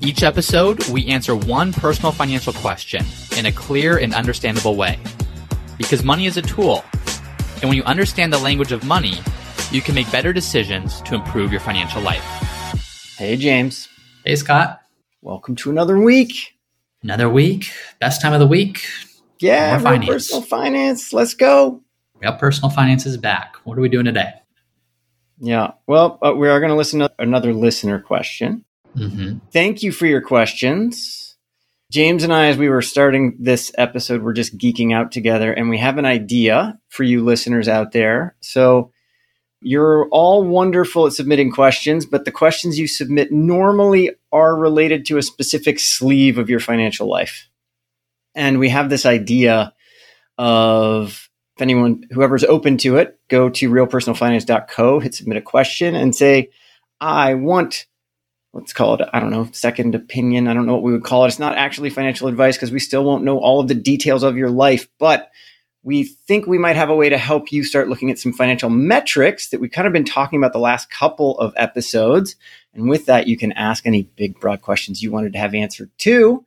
Each episode, we answer one personal financial question in a clear and understandable way. Because money is a tool, and when you understand the language of money, you can make better decisions to improve your financial life. Hey, James. Hey, Scott. Welcome to another week. Another week. Best time of the week. Yeah, More finance. personal finance. Let's go. Yep, personal finance is back. What are we doing today? Yeah, well, uh, we are going to listen to another listener question. Mm-hmm. Thank you for your questions. James and I, as we were starting this episode, we're just geeking out together and we have an idea for you listeners out there. So you're all wonderful at submitting questions, but the questions you submit normally are related to a specific sleeve of your financial life. And we have this idea of if anyone, whoever's open to it, go to realpersonalfinance.co, hit submit a question and say, I want let's call it, I don't know, second opinion. I don't know what we would call it. It's not actually financial advice because we still won't know all of the details of your life, but we think we might have a way to help you start looking at some financial metrics that we've kind of been talking about the last couple of episodes. And with that, you can ask any big, broad questions you wanted to have answered too.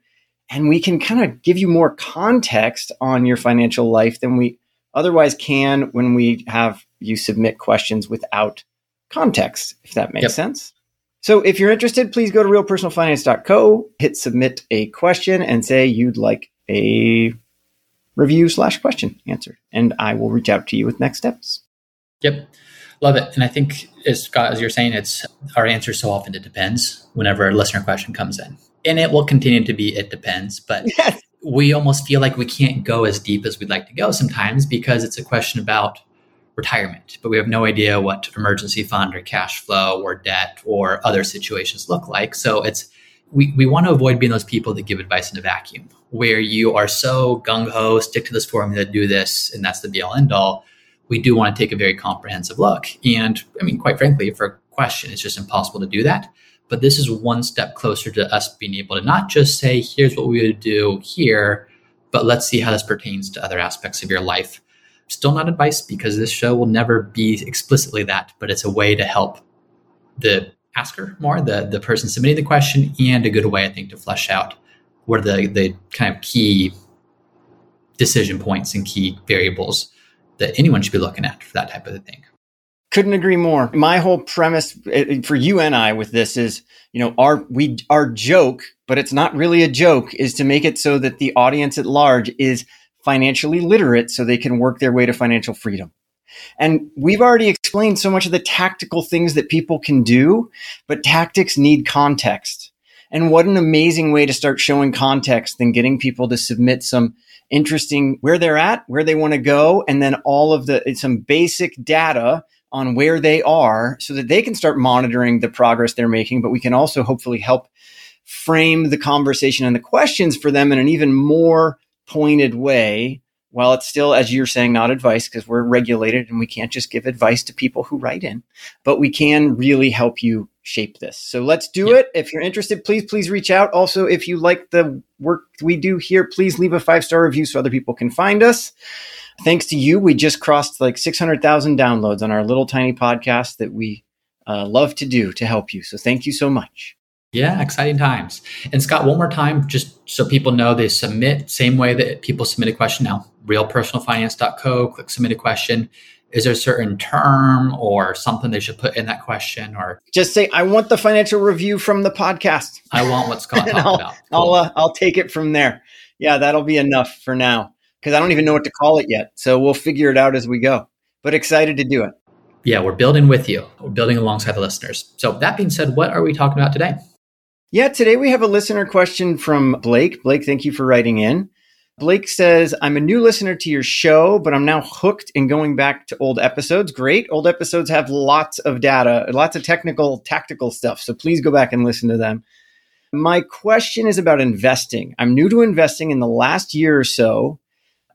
And we can kind of give you more context on your financial life than we otherwise can when we have you submit questions without context, if that makes yep. sense. So if you're interested, please go to realpersonalfinance.co, hit submit a question, and say you'd like a review slash question answered. And I will reach out to you with next steps. Yep. Love it. And I think as Scott, as you're saying, it's our answer so often it depends whenever a listener question comes in. And it will continue to be it depends, but yes. we almost feel like we can't go as deep as we'd like to go sometimes because it's a question about retirement, but we have no idea what emergency fund or cash flow or debt or other situations look like. So it's we, we want to avoid being those people that give advice in a vacuum where you are so gung ho, stick to this formula, do this, and that's the be all end all. We do want to take a very comprehensive look. And I mean, quite frankly, for a question, it's just impossible to do that. But this is one step closer to us being able to not just say, here's what we would do here, but let's see how this pertains to other aspects of your life still not advice because this show will never be explicitly that, but it's a way to help the asker more, the the person submitting the question, and a good way, I think, to flesh out what are the the kind of key decision points and key variables that anyone should be looking at for that type of thing. Couldn't agree more. My whole premise eh, eh, for you and I with this is, you know, our we our joke, but it's not really a joke, is to make it so that the audience at large is financially literate so they can work their way to financial freedom. And we've already explained so much of the tactical things that people can do, but tactics need context. And what an amazing way to start showing context than getting people to submit some interesting where they're at, where they want to go, and then all of the some basic data on where they are so that they can start monitoring the progress they're making, but we can also hopefully help frame the conversation and the questions for them in an even more pointed way while it's still, as you're saying, not advice because we're regulated and we can't just give advice to people who write in, but we can really help you shape this. So let's do yeah. it. If you're interested, please, please reach out. Also, if you like the work we do here, please leave a five star review so other people can find us. Thanks to you, we just crossed like 600,000 downloads on our little tiny podcast that we uh, love to do to help you. So thank you so much. Yeah, exciting times. And Scott, one more time, just so people know they submit same way that people submit a question now, realpersonalfinance.co, click submit a question. Is there a certain term or something they should put in that question or just say, I want the financial review from the podcast. I want what Scott talked I'll, about. Cool. I'll, uh, I'll take it from there. Yeah, that'll be enough for now because I don't even know what to call it yet. So we'll figure it out as we go, but excited to do it. Yeah, we're building with you. We're building alongside the listeners. So that being said, what are we talking about today? Yeah, today we have a listener question from Blake. Blake, thank you for writing in. Blake says, I'm a new listener to your show, but I'm now hooked and going back to old episodes. Great. Old episodes have lots of data, lots of technical, tactical stuff. So please go back and listen to them. My question is about investing. I'm new to investing in the last year or so.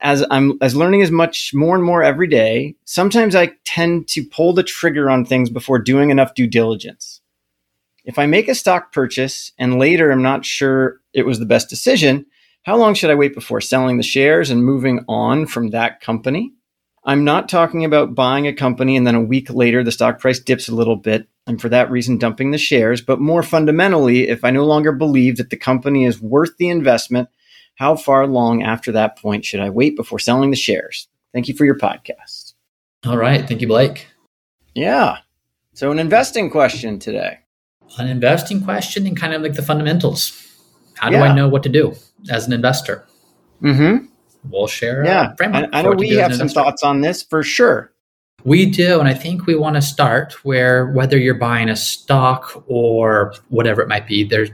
As I'm as learning as much more and more every day, sometimes I tend to pull the trigger on things before doing enough due diligence. If I make a stock purchase and later I'm not sure it was the best decision, how long should I wait before selling the shares and moving on from that company? I'm not talking about buying a company and then a week later the stock price dips a little bit and for that reason dumping the shares, but more fundamentally, if I no longer believe that the company is worth the investment, how far long after that point should I wait before selling the shares? Thank you for your podcast. All right. Thank you, Blake. Yeah. So, an investing question today. An investing question and kind of like the fundamentals. How do yeah. I know what to do as an investor? Mm-hmm we'll share. Yeah, I, I know we have some thoughts on this for sure. We do, and I think we want to start where whether you're buying a stock or whatever it might be, there's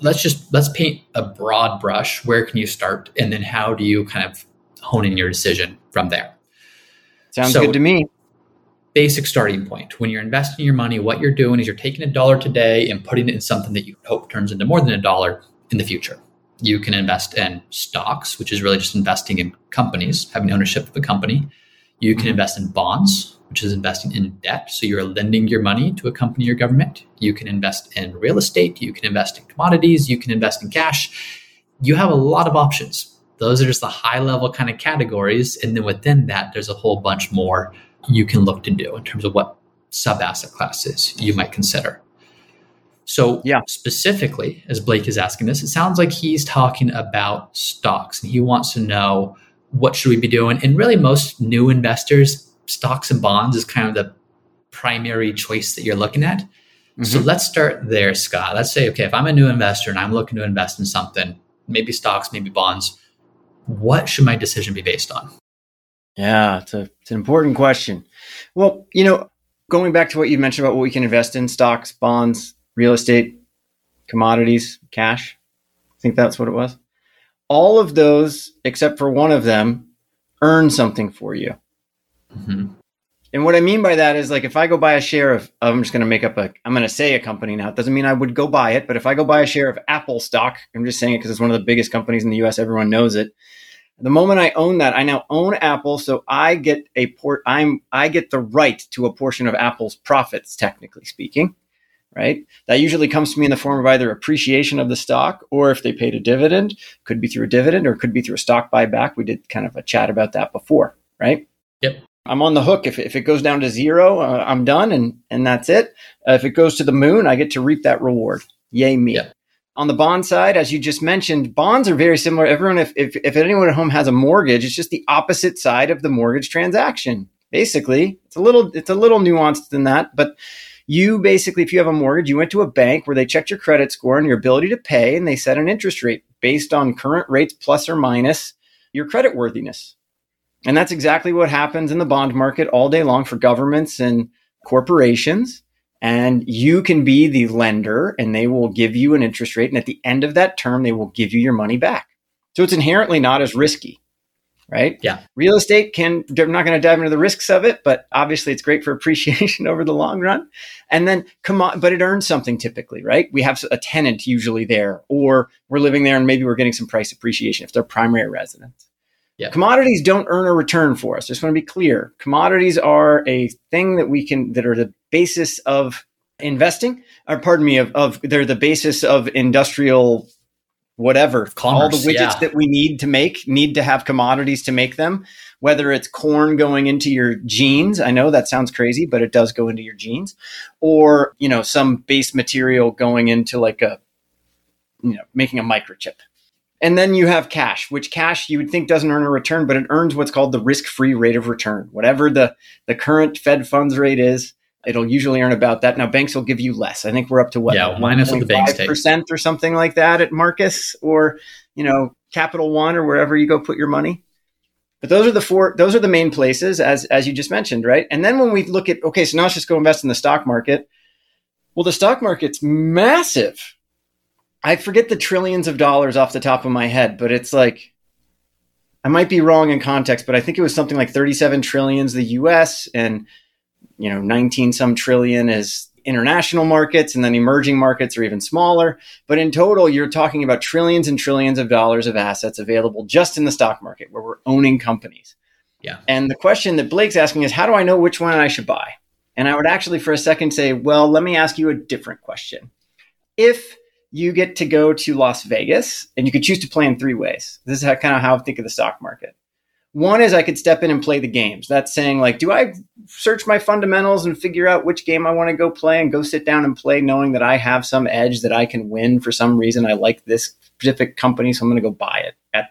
let's just let's paint a broad brush. Where can you start, and then how do you kind of hone in your decision from there? Sounds so, good to me. Basic starting point. When you're investing your money, what you're doing is you're taking a dollar today and putting it in something that you hope turns into more than a dollar in the future you can invest in stocks, which is really just investing in companies, having ownership of a company. You can invest in bonds, which is investing in debt. So you're lending your money to a company or government. You can invest in real estate. You can invest in commodities. You can invest in cash. You have a lot of options. Those are just the high level kind of categories. And then within that, there's a whole bunch more you can look to do in terms of what sub asset classes you might consider. So, yeah. specifically, as Blake is asking this, it sounds like he's talking about stocks and he wants to know what should we be doing. And really, most new investors, stocks and bonds is kind of the primary choice that you're looking at. Mm-hmm. So let's start there, Scott. Let's say, okay, if I'm a new investor and I'm looking to invest in something, maybe stocks, maybe bonds, what should my decision be based on? Yeah, it's, a, it's an important question. Well, you know, going back to what you mentioned about what we can invest in stocks, bonds, real estate, commodities, cash. I think that's what it was. All of those, except for one of them, earn something for you. Mm-hmm. And what I mean by that is like if I go buy a share of, I'm just going to make up a, I'm going to say a company now. It doesn't mean I would go buy it, but if I go buy a share of Apple stock, I'm just saying it because it's one of the biggest companies in the US. Everyone knows it. The moment I own that, I now own Apple, so I get a port. I'm I get the right to a portion of Apple's profits, technically speaking right? That usually comes to me in the form of either appreciation of the stock or if they paid a dividend, could be through a dividend or could be through a stock buyback. We did kind of a chat about that before, right? Yep. I'm on the hook. If, if it goes down to zero, uh, I'm done and, and that's it. Uh, if it goes to the moon, I get to reap that reward. Yay me. Yep. On the bond side, as you just mentioned, bonds are very similar. Everyone, if, if, if anyone at home has a mortgage, it's just the opposite side of the mortgage transaction. Basically, it's a little, it's a little nuanced than that, but you basically, if you have a mortgage, you went to a bank where they checked your credit score and your ability to pay, and they set an interest rate based on current rates plus or minus your credit worthiness. And that's exactly what happens in the bond market all day long for governments and corporations. And you can be the lender and they will give you an interest rate. And at the end of that term, they will give you your money back. So it's inherently not as risky right? Yeah. Real estate can, I'm not going to dive into the risks of it, but obviously it's great for appreciation over the long run. And then come on, but it earns something typically, right? We have a tenant usually there, or we're living there and maybe we're getting some price appreciation if they're primary residents. Yeah. Commodities don't earn a return for us. Just want to be clear. Commodities are a thing that we can, that are the basis of investing, or pardon me, of, of they're the basis of industrial whatever. Commerce, all the widgets yeah. that we need to make need to have commodities to make them. Whether it's corn going into your jeans i know that sounds crazy but it does go into your jeans. Or you know some base material going into like a you know making a microchip. And then you have cash which cash you would think doesn't earn a return but it earns what's called the risk-free rate of return. Whatever the the current fed funds rate is It'll usually earn about that. Now banks will give you less. I think we're up to what? Yeah, minus what the banks take. percent or something like that at Marcus or you know Capital One or wherever you go put your money. But those are the four. Those are the main places, as as you just mentioned, right? And then when we look at okay, so now let's just go invest in the stock market. Well, the stock market's massive. I forget the trillions of dollars off the top of my head, but it's like I might be wrong in context, but I think it was something like 37 trillions the US and you know 19 some trillion is international markets and then emerging markets are even smaller. But in total, you're talking about trillions and trillions of dollars of assets available just in the stock market where we're owning companies. Yeah. And the question that Blake's asking is how do I know which one I should buy? And I would actually for a second say, well, let me ask you a different question. If you get to go to Las Vegas and you could choose to play in three ways. This is how, kind of how I think of the stock market. One is I could step in and play the games. That's saying like, do I search my fundamentals and figure out which game I want to go play and go sit down and play, knowing that I have some edge that I can win for some reason. I like this specific company, so I'm going to go buy it at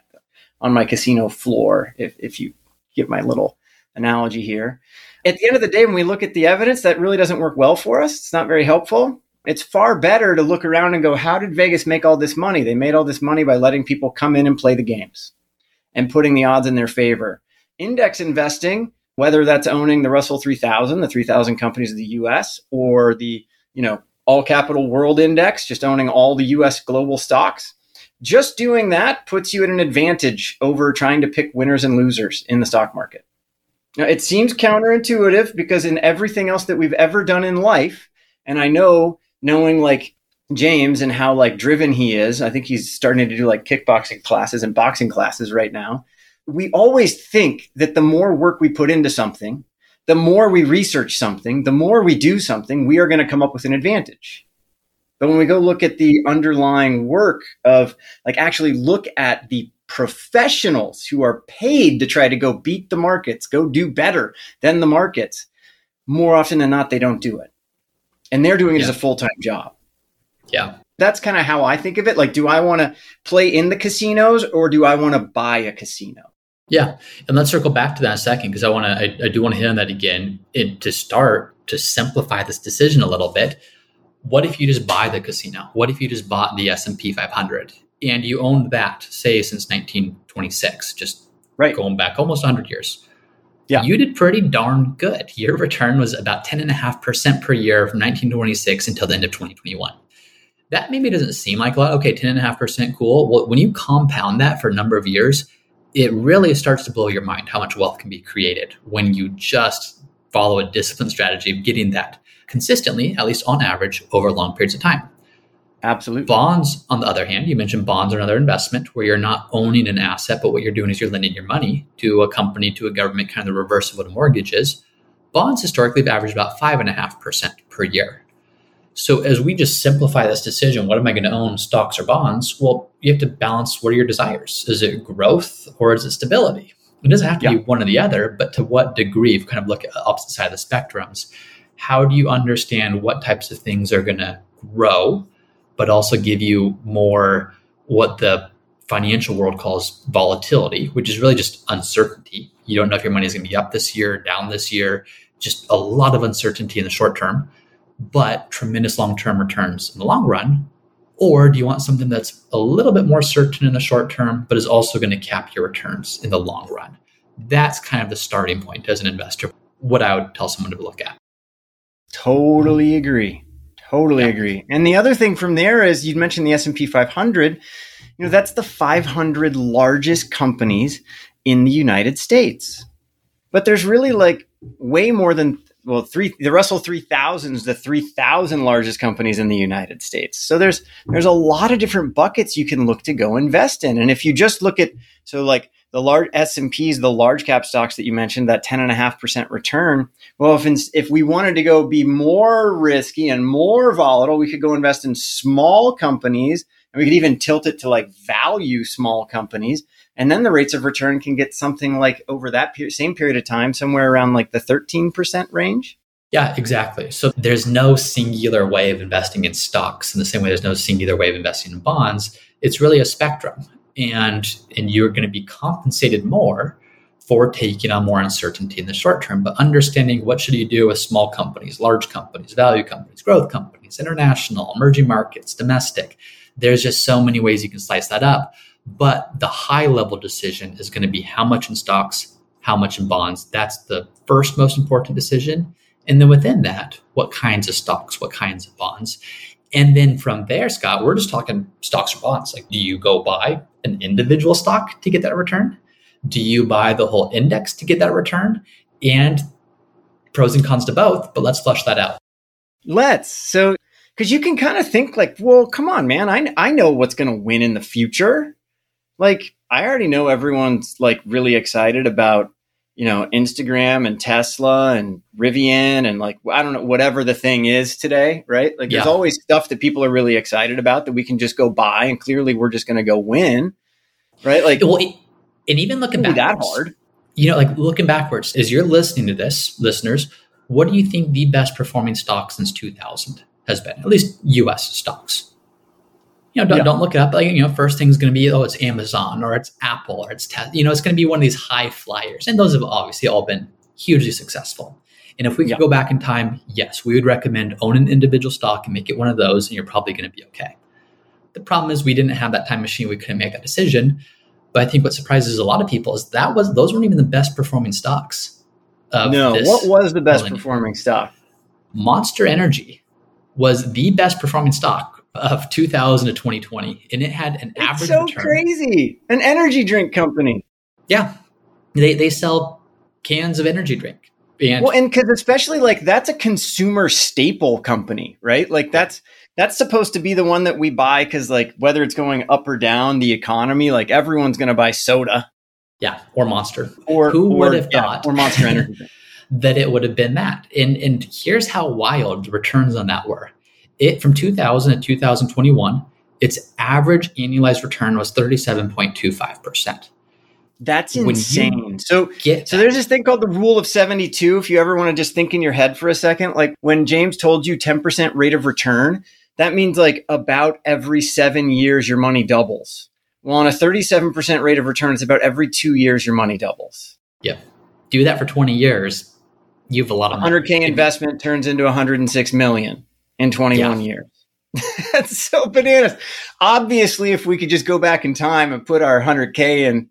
on my casino floor. If if you get my little analogy here, at the end of the day, when we look at the evidence, that really doesn't work well for us. It's not very helpful. It's far better to look around and go, how did Vegas make all this money? They made all this money by letting people come in and play the games and putting the odds in their favor. Index investing, whether that's owning the Russell 3000, the 3000 companies of the US, or the, you know, all capital world index, just owning all the US global stocks, just doing that puts you at an advantage over trying to pick winners and losers in the stock market. Now, it seems counterintuitive because in everything else that we've ever done in life, and I know knowing like James and how like driven he is. I think he's starting to do like kickboxing classes and boxing classes right now. We always think that the more work we put into something, the more we research something, the more we do something, we are going to come up with an advantage. But when we go look at the underlying work of like actually look at the professionals who are paid to try to go beat the markets, go do better than the markets, more often than not, they don't do it. And they're doing it yeah. as a full time job. Yeah. That's kind of how I think of it. Like, do I want to play in the casinos or do I want to buy a casino? Yeah. And let's circle back to that in a second because I want to, I, I, do want to hit on that again. It, to start, to simplify this decision a little bit, what if you just buy the casino? What if you just bought the S&P 500 and you owned that, say, since 1926, just right. going back almost 100 years? yeah. you did pretty darn good. Your return was about 10.5% per year from 1926 until the end of 2021 that maybe doesn't seem like a lot. Okay, 10.5% cool. Well, when you compound that for a number of years, it really starts to blow your mind how much wealth can be created when you just follow a disciplined strategy of getting that consistently, at least on average, over long periods of time. Absolutely. Bonds, on the other hand, you mentioned bonds are another investment where you're not owning an asset, but what you're doing is you're lending your money to a company, to a government, kind of the reverse of what a mortgage is. Bonds historically have averaged about 5.5% per year. So as we just simplify this decision, what am I going to own, stocks or bonds? Well, you have to balance what are your desires? Is it growth or is it stability? It doesn't have to yeah. be one or the other, but to what degree, if you kind of look at opposite side of the spectrums, how do you understand what types of things are going to grow, but also give you more what the financial world calls volatility, which is really just uncertainty. You don't know if your money is going to be up this year, down this year, just a lot of uncertainty in the short term but tremendous long term returns in the long run? Or do you want something that's a little bit more certain in the short term, but is also going to cap your returns in the long run? That's kind of the starting point as an investor, what I would tell someone to look at. Totally agree. Totally yeah. agree. And the other thing from there is you mentioned the S&P 500, you know, that's the 500 largest companies in the United States. But there's really like way more than well, three the Russell 3000 is the 3000 largest companies in the United States. So there's there's a lot of different buckets you can look to go invest in. And if you just look at so like the large S&Ps, the large cap stocks that you mentioned, that 10.5% return. Well, if, in, if we wanted to go be more risky and more volatile, we could go invest in small companies and we could even tilt it to like value small companies and then the rates of return can get something like over that same period of time, somewhere around like the 13% range. Yeah, exactly. So there's no singular way of investing in stocks in the same way there's no singular way of investing in bonds. It's really a spectrum. And and you're going to be compensated more for taking on more uncertainty in the short term, but understanding what should you do with small companies, large companies, value companies, growth companies, international, emerging markets, domestic. There's just so many ways you can slice that up. But the high level decision is going to be how much in stocks, how much in bonds. That's the first most important decision. And then within that, what kinds of stocks, what kinds of bonds. And then from there, Scott, we're just talking stocks or bonds. Like, do you go buy an individual stock to get that return? Do you buy the whole index to get that return? And pros and cons to both, but let's flush that out. Let's. So, because you can kind of think like, well, come on, man. I, I know what's going to win in the future. Like, I already know everyone's like really excited about, you know, Instagram and Tesla and Rivian and like, I don't know, whatever the thing is today, right? Like, yeah. there's always stuff that people are really excited about that we can just go buy. And clearly we're just going to go win, right? Like, well, it, and even looking back that hard. You know, like looking backwards, as you're listening to this, listeners, what do you think the best performing stock since 2000 has been? At least U.S. stocks. You know, don't, yeah. don't look it up. Like, you know, first thing is going to be, oh, it's Amazon or it's Apple or it's Tesla. You know, it's going to be one of these high flyers. And those have obviously all been hugely successful. And if we could yeah. go back in time, yes, we would recommend own an individual stock and make it one of those, and you're probably going to be okay. The problem is we didn't have that time machine. We couldn't make that decision. But I think what surprises a lot of people is that was those weren't even the best performing stocks no, what was the best performing stock? Monster Energy was the best performing stock of 2000 to 2020, and it had an it's average. So return. crazy! An energy drink company. Yeah, they they sell cans of energy drink. And well, and because especially like that's a consumer staple company, right? Like that's that's supposed to be the one that we buy because like whether it's going up or down the economy, like everyone's going to buy soda, yeah, or Monster. Or who or, would have yeah, thought or Monster Energy that it would have been that? And and here's how wild the returns on that were. It from 2000 to 2021, its average annualized return was 37.25 percent. That's insane. So, so there's this thing called the rule of 72. If you ever want to just think in your head for a second, like when James told you 10% rate of return, that means like about every seven years your money doubles. Well, on a 37% rate of return, it's about every two years your money doubles. Yep. Do that for 20 years, you have a lot of 100K money. investment turns into 106 million in 21 yeah. years. That's so bananas. Obviously, if we could just go back in time and put our 100K in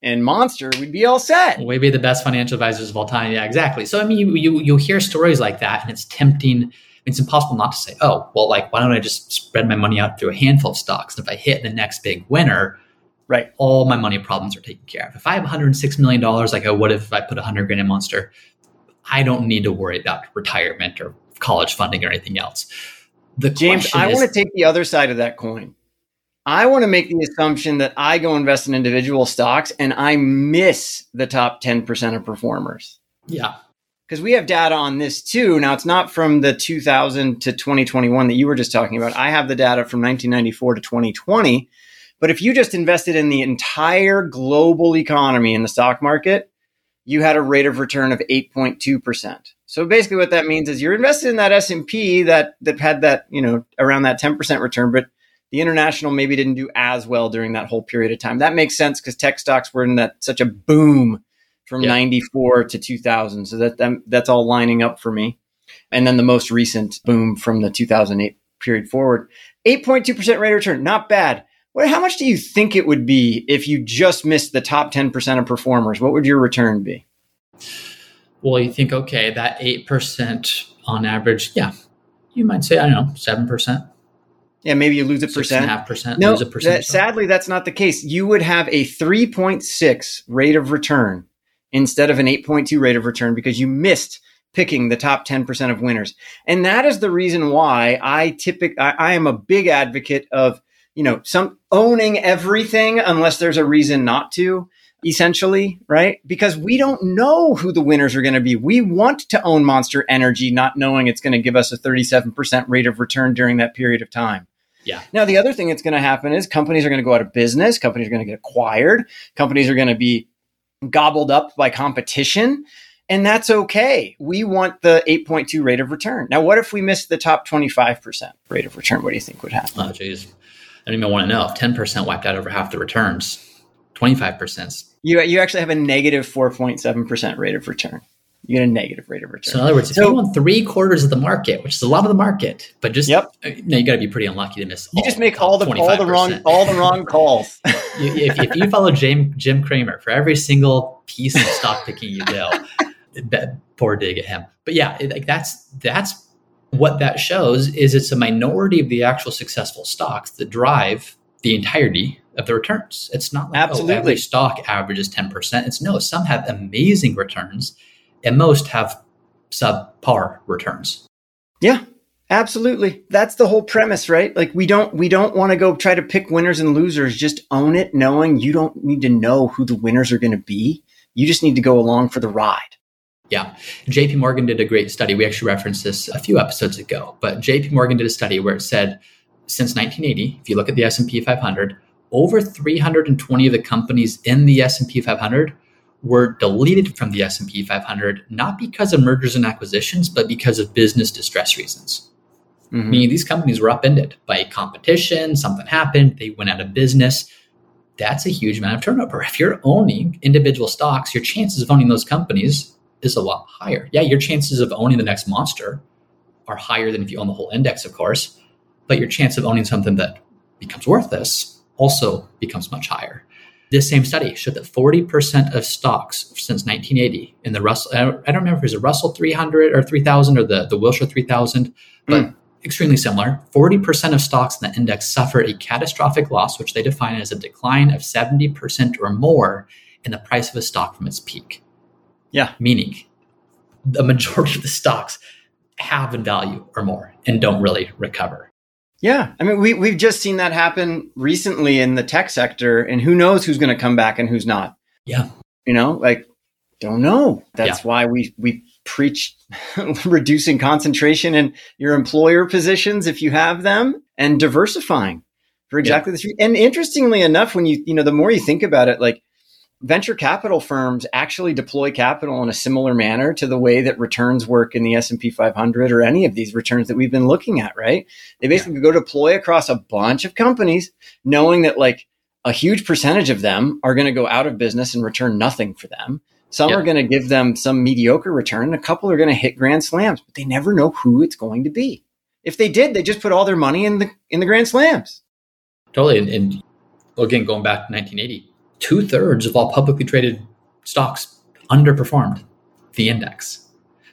in Monster, we'd be all set. We'd be the best financial advisors of all time. Yeah, exactly. So, I mean, you, you, you hear stories like that, and it's tempting – it's impossible not to say, oh, well, like, why don't I just spread my money out through a handful of stocks? And if I hit the next big winner, right, all my money problems are taken care of. If I have $106 million, like oh, I would if I put 100 grand in Monster, I don't need to worry about retirement or college funding or anything else. The James, I want to take the other side of that coin. I want to make the assumption that I go invest in individual stocks and I miss the top 10% of performers. Yeah because we have data on this too. Now, it's not from the 2000 to 2021 that you were just talking about. I have the data from 1994 to 2020. But if you just invested in the entire global economy in the stock market, you had a rate of return of 8.2%. So basically what that means is you're invested in that S&P that that had that, you know, around that 10% return, but the international maybe didn't do as well during that whole period of time. That makes sense because tech stocks were in that such a boom from yeah. 94 to 2000. So that, that that's all lining up for me. And then the most recent boom from the 2008 period forward. 8.2% rate of return, not bad. What, how much do you think it would be if you just missed the top 10% of performers? What would your return be? Well, you think, okay, that 8% on average, yeah, you might say, I don't know, 7%. Yeah, maybe you lose a percent. Half percent. No, lose a percent. That, sadly, that's not the case. You would have a 3.6 rate of return instead of an 8.2 rate of return because you missed picking the top 10% of winners. And that is the reason why I typically I, I, am a big advocate of, you know, some owning everything unless there's a reason not to, essentially, right? Because we don't know who the winners are going to be. We want to own Monster Energy not knowing it's going to give us a 37% rate of return during that period of time. Yeah. Now, the other thing that's going to happen is companies are going to go out of business. Companies are going to get acquired. Companies are going to be gobbled up by competition. And that's okay. We want the 8.2 rate of return. Now, what if we miss the top 25% rate of return? What do you think would happen? Oh, geez. I don't even want to know. If 10% wiped out over half the returns, 25%. You, you actually have a negative 4.7% rate of return you get a negative rate of return. So in other words, if so, you want three quarters of the market, which is a lot of the market, but just yep, uh, no, you got to be pretty unlucky to miss. You just make all the all the wrong all the wrong calls. you, if, if, you follow Jim Jim Cramer for every single piece of stock picking you do, poor dig at him. But yeah, it, like that's that's what that shows is it's a minority of the actual successful stocks that drive the entirety of the returns. It's not like Absolutely. Oh, every stock averages ten percent. It's no, some have amazing returns and most have subpar returns. Yeah. Absolutely. That's the whole premise, right? Like we don't we don't want to go try to pick winners and losers. Just own it knowing you don't need to know who the winners are going to be. You just need to go along for the ride. Yeah. JP Morgan did a great study. We actually referenced this a few episodes ago, but JP Morgan did a study where it said since 1980, if you look at the S&P 500, over 320 of the companies in the S&P 500 were deleted from the S&P 500 not because of mergers and acquisitions, but because of business distress reasons. Mm-hmm. Meaning these companies were upended by competition, something happened, they went out of business. That's a huge amount of turnover. If you're owning individual stocks, your chances of owning those companies is a lot higher. Yeah, your chances of owning the next monster are higher than if you own the whole index, of course, but your chance of owning something that becomes worthless also becomes much higher. This same study showed that 40% of stocks since 1980 in the Russell, I don't remember if it was a Russell 300 or 3000 or the, the Wilshire 3000, but mm extremely similar. 40% of stocks in the index suffer a catastrophic loss, which they define as a decline of 70% or more in the price of a stock from its peak. Yeah. Meaning the majority of the stocks have in value or more and don't really recover. Yeah. I mean, we, we've just seen that happen recently in the tech sector, and who knows who's going to come back and who's not. Yeah. You know, like, don't know. That's yeah. why we, we preach reducing concentration in your employer positions if you have them and diversifying for exactly yeah. this. And interestingly enough, when you, you know, the more you think about it, like venture capital firms actually deploy capital in a similar manner to the way that returns work in the S&P 500 or any of these returns that we've been looking at, right? They basically yeah. go deploy across a bunch of companies knowing that like a huge percentage of them are going to go out of business and return nothing for them. Some yep. are going to give them some mediocre return, and a couple are going to hit grand slams, but they never know who it's going to be. If they did, they just put all their money in the in the grand slams. Totally, and, and again, going back to 1980, two thirds of all publicly traded stocks underperformed the index.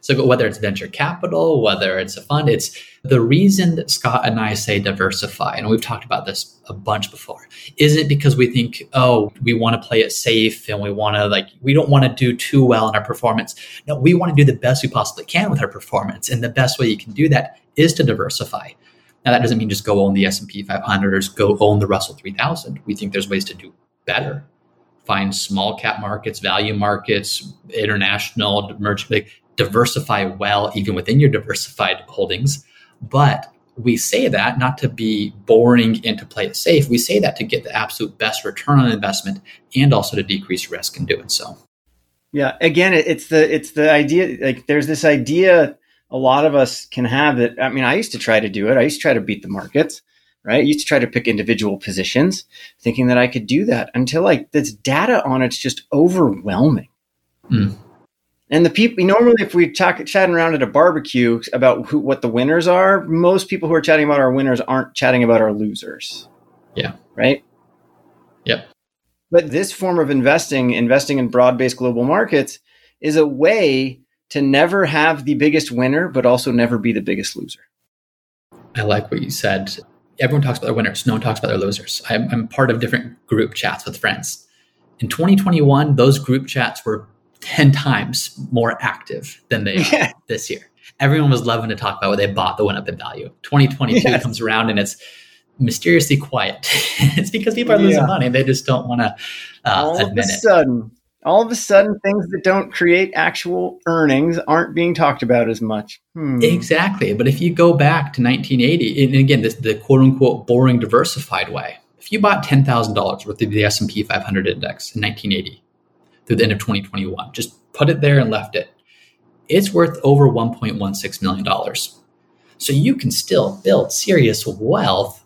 So whether it's venture capital, whether it's a fund, it's the reason that Scott and I say diversify, and we've talked about this a bunch before. Is it because we think, oh, we want to play it safe and we want to like we don't want to do too well in our performance? No, we want to do the best we possibly can with our performance, and the best way you can do that is to diversify. Now that doesn't mean just go own the S and P 500 or go own the Russell 3000. We think there's ways to do better. Find small cap markets, value markets, international, like diversify well even within your diversified holdings. But we say that not to be boring and to play it safe. We say that to get the absolute best return on investment and also to decrease risk in doing so. Yeah, again, it's the it's the idea like there's this idea a lot of us can have that. I mean, I used to try to do it. I used to try to beat the markets, right? I used to try to pick individual positions, thinking that I could do that until like this data on it's just overwhelming. Mm. And the people normally, if we talk chatting around at a barbecue about who, what the winners are, most people who are chatting about our winners aren't chatting about our losers. Yeah. Right. Yep. But this form of investing, investing in broad-based global markets, is a way to never have the biggest winner, but also never be the biggest loser. I like what you said. Everyone talks about their winners. No one talks about their losers. I'm, I'm part of different group chats with friends. In 2021, those group chats were 10 times more active than they are this year. Everyone was loving to talk about what they bought that went up in value. 2022 yes. comes around and it's mysteriously quiet. it's because people are losing yeah. money. They just don't want to uh, all of a sudden, all of a sudden, things that don't create actual earnings aren't being talked about as much. Hmm. Exactly. But if you go back to 1980, and again, this, the quote unquote boring diversified way, if you bought $10,000 worth of the S&P 500 index in 1980, through the end of 2021. Just put it there and left it. It's worth over $1.16 million. So you can still build serious wealth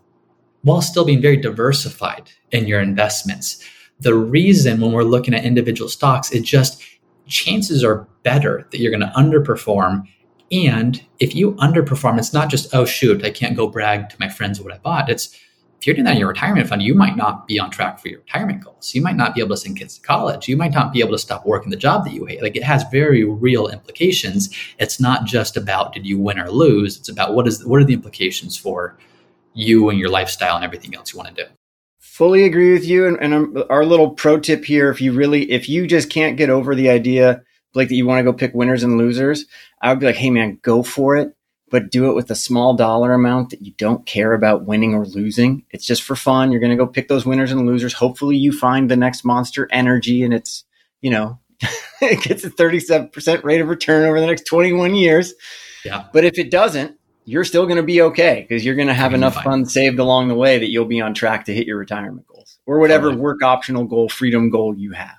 while still being very diversified in your investments. The reason when we're looking at individual stocks, it just chances are better that you're going to underperform. And if you underperform, it's not just, oh, shoot, I can't go brag to my friends what I bought. It's, if you're doing that in your retirement fund, you might not be on track for your retirement goals. You might not be able to send kids to college. You might not be able to stop working the job that you hate. Like it has very real implications. It's not just about did you win or lose. It's about what is what are the implications for you and your lifestyle and everything else you want to do. Fully agree with you. And, and um, our little pro tip here: if you really, if you just can't get over the idea, like that you want to go pick winners and losers, I would be like, hey man, go for it but do it with a small dollar amount that you don't care about winning or losing. It's just for fun. You're going to go pick those winners and losers. Hopefully you find the next monster energy and it's, you know, it gets a 37% rate of return over the next 21 years. Yeah. But if it doesn't, you're still going to be okay because you're going to have enough funds saved along the way that you'll be on track to hit your retirement goals or whatever work optional goal, freedom goal you have.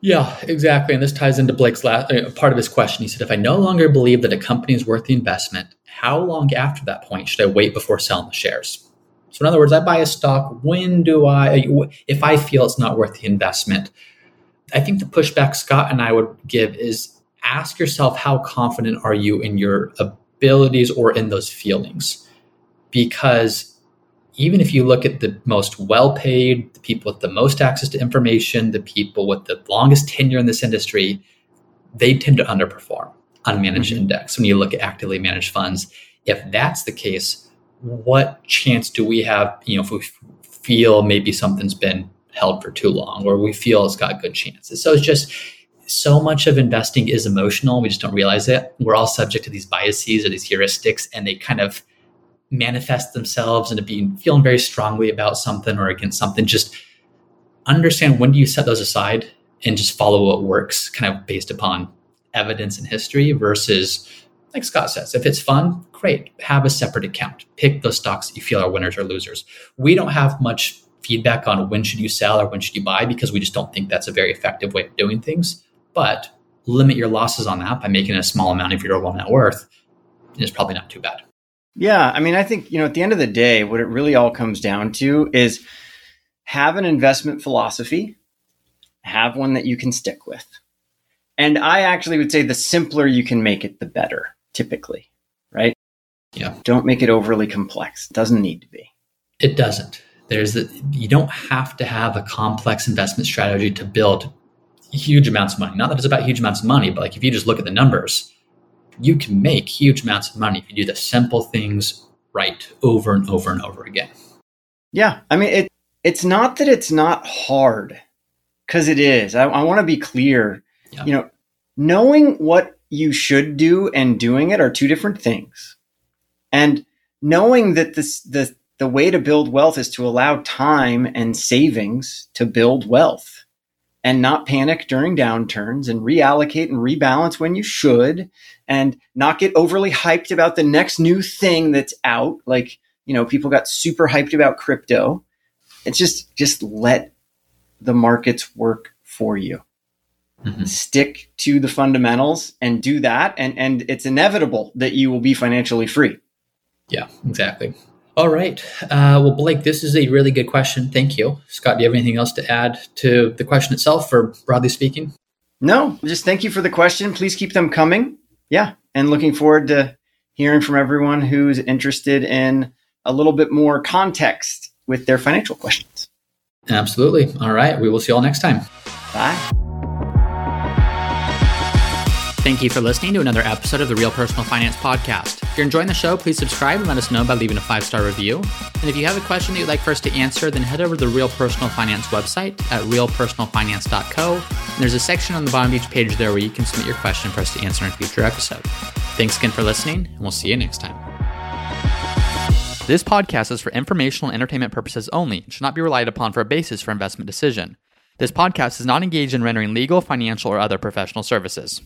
Yeah, exactly. And this ties into Blake's last uh, part of his question. He said, If I no longer believe that a company is worth the investment, how long after that point should I wait before selling the shares? So, in other words, I buy a stock. When do I, if I feel it's not worth the investment? I think the pushback Scott and I would give is ask yourself how confident are you in your abilities or in those feelings? Because even if you look at the most well paid, the people with the most access to information, the people with the longest tenure in this industry, they tend to underperform unmanaged mm-hmm. index when you look at actively managed funds. If that's the case, what chance do we have, you know, if we feel maybe something's been held for too long or we feel it's got good chances? So it's just so much of investing is emotional. We just don't realize it. We're all subject to these biases or these heuristics, and they kind of manifest themselves into being feeling very strongly about something or against something. Just understand when do you set those aside and just follow what works kind of based upon evidence and history versus like scott says if it's fun great. Have a separate account. Pick those stocks that you feel are winners or losers. We don't have much feedback on when should you sell or when should you buy because we just don't think that's a very effective way of doing things but limit your losses on that by making a small amount of your overall net worth is probably not too bad yeah, I mean, I think, you know, at the end of the day, what it really all comes down to is have an investment philosophy, have one that you can stick with. And I actually would say the simpler you can make it, the better, typically, right? Yeah. Don't make it overly complex. It doesn't need to be. It doesn't. There's the, you don't have to have a complex investment strategy to build huge amounts of money. Not that it's about huge amounts of money, but like if you just look at the numbers, you can make huge amounts of money if you do the simple things right over and over and over again. Yeah. I mean, it, it's not that it's not hard because it is. I, I want to be clear. Yeah. You know, knowing what you should do and doing it are two different things. And knowing that this, the, the way to build wealth is to allow time and savings to build wealth and not panic during downturns and reallocate and rebalance when you should and not get overly hyped about the next new thing that's out. Like, you know, people got super hyped about crypto. It's just, just let the markets work for you. Mm-hmm. Stick to the fundamentals and do that. And, and it's inevitable that you will be financially free. Yeah, exactly. All right. Uh, well, Blake, this is a really good question. Thank you. Scott, do you have anything else to add to the question itself, or broadly speaking? No, just thank you for the question. Please keep them coming. Yeah. And looking forward to hearing from everyone who's interested in a little bit more context with their financial questions. Absolutely. All right. We will see you all next time. Bye. Thank you for listening to another episode of the Real Personal Finance Podcast. If you're enjoying the show, please subscribe and let us know by leaving a five star review. And if you have a question that you'd like for us to answer, then head over to the Real Personal Finance website at realpersonalfinance.co. And there's a section on the bottom of each page there where you can submit your question for us to answer in a future episode. Thanks again for listening, and we'll see you next time. This podcast is for informational and entertainment purposes only and should not be relied upon for a basis for investment decision. This podcast is not engaged in rendering legal, financial, or other professional services.